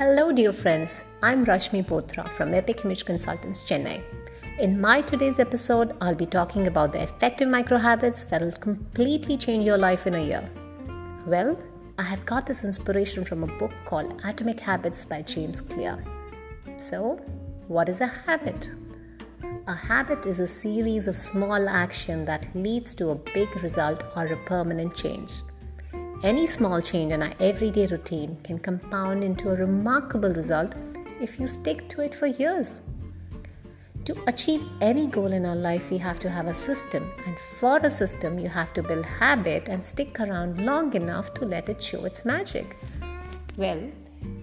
Hello, dear friends. I'm Rashmi Botra from Epic Image Consultants, Chennai. In my today's episode, I'll be talking about the effective micro habits that'll completely change your life in a year. Well, I have got this inspiration from a book called Atomic Habits by James Clear. So, what is a habit? A habit is a series of small action that leads to a big result or a permanent change. Any small change in our everyday routine can compound into a remarkable result if you stick to it for years. To achieve any goal in our life, we have to have a system, and for a system, you have to build habit and stick around long enough to let it show its magic. Well,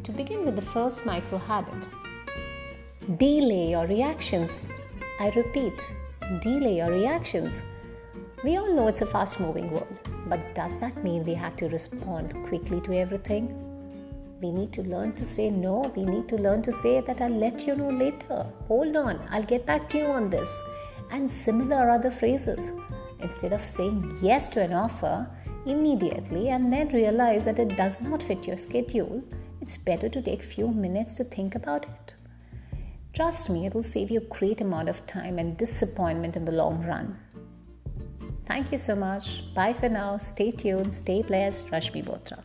to begin with the first micro habit, delay your reactions. I repeat, delay your reactions. We all know it's a fast moving world, but does that mean we have to respond quickly to everything? We need to learn to say no. We need to learn to say that I'll let you know later. Hold on, I'll get back to you on this. And similar other phrases. Instead of saying yes to an offer immediately and then realize that it does not fit your schedule, it's better to take a few minutes to think about it. Trust me, it will save you a great amount of time and disappointment in the long run. Thank you so much. Bye for now. Stay tuned. Stay blessed. Rashmi Botra.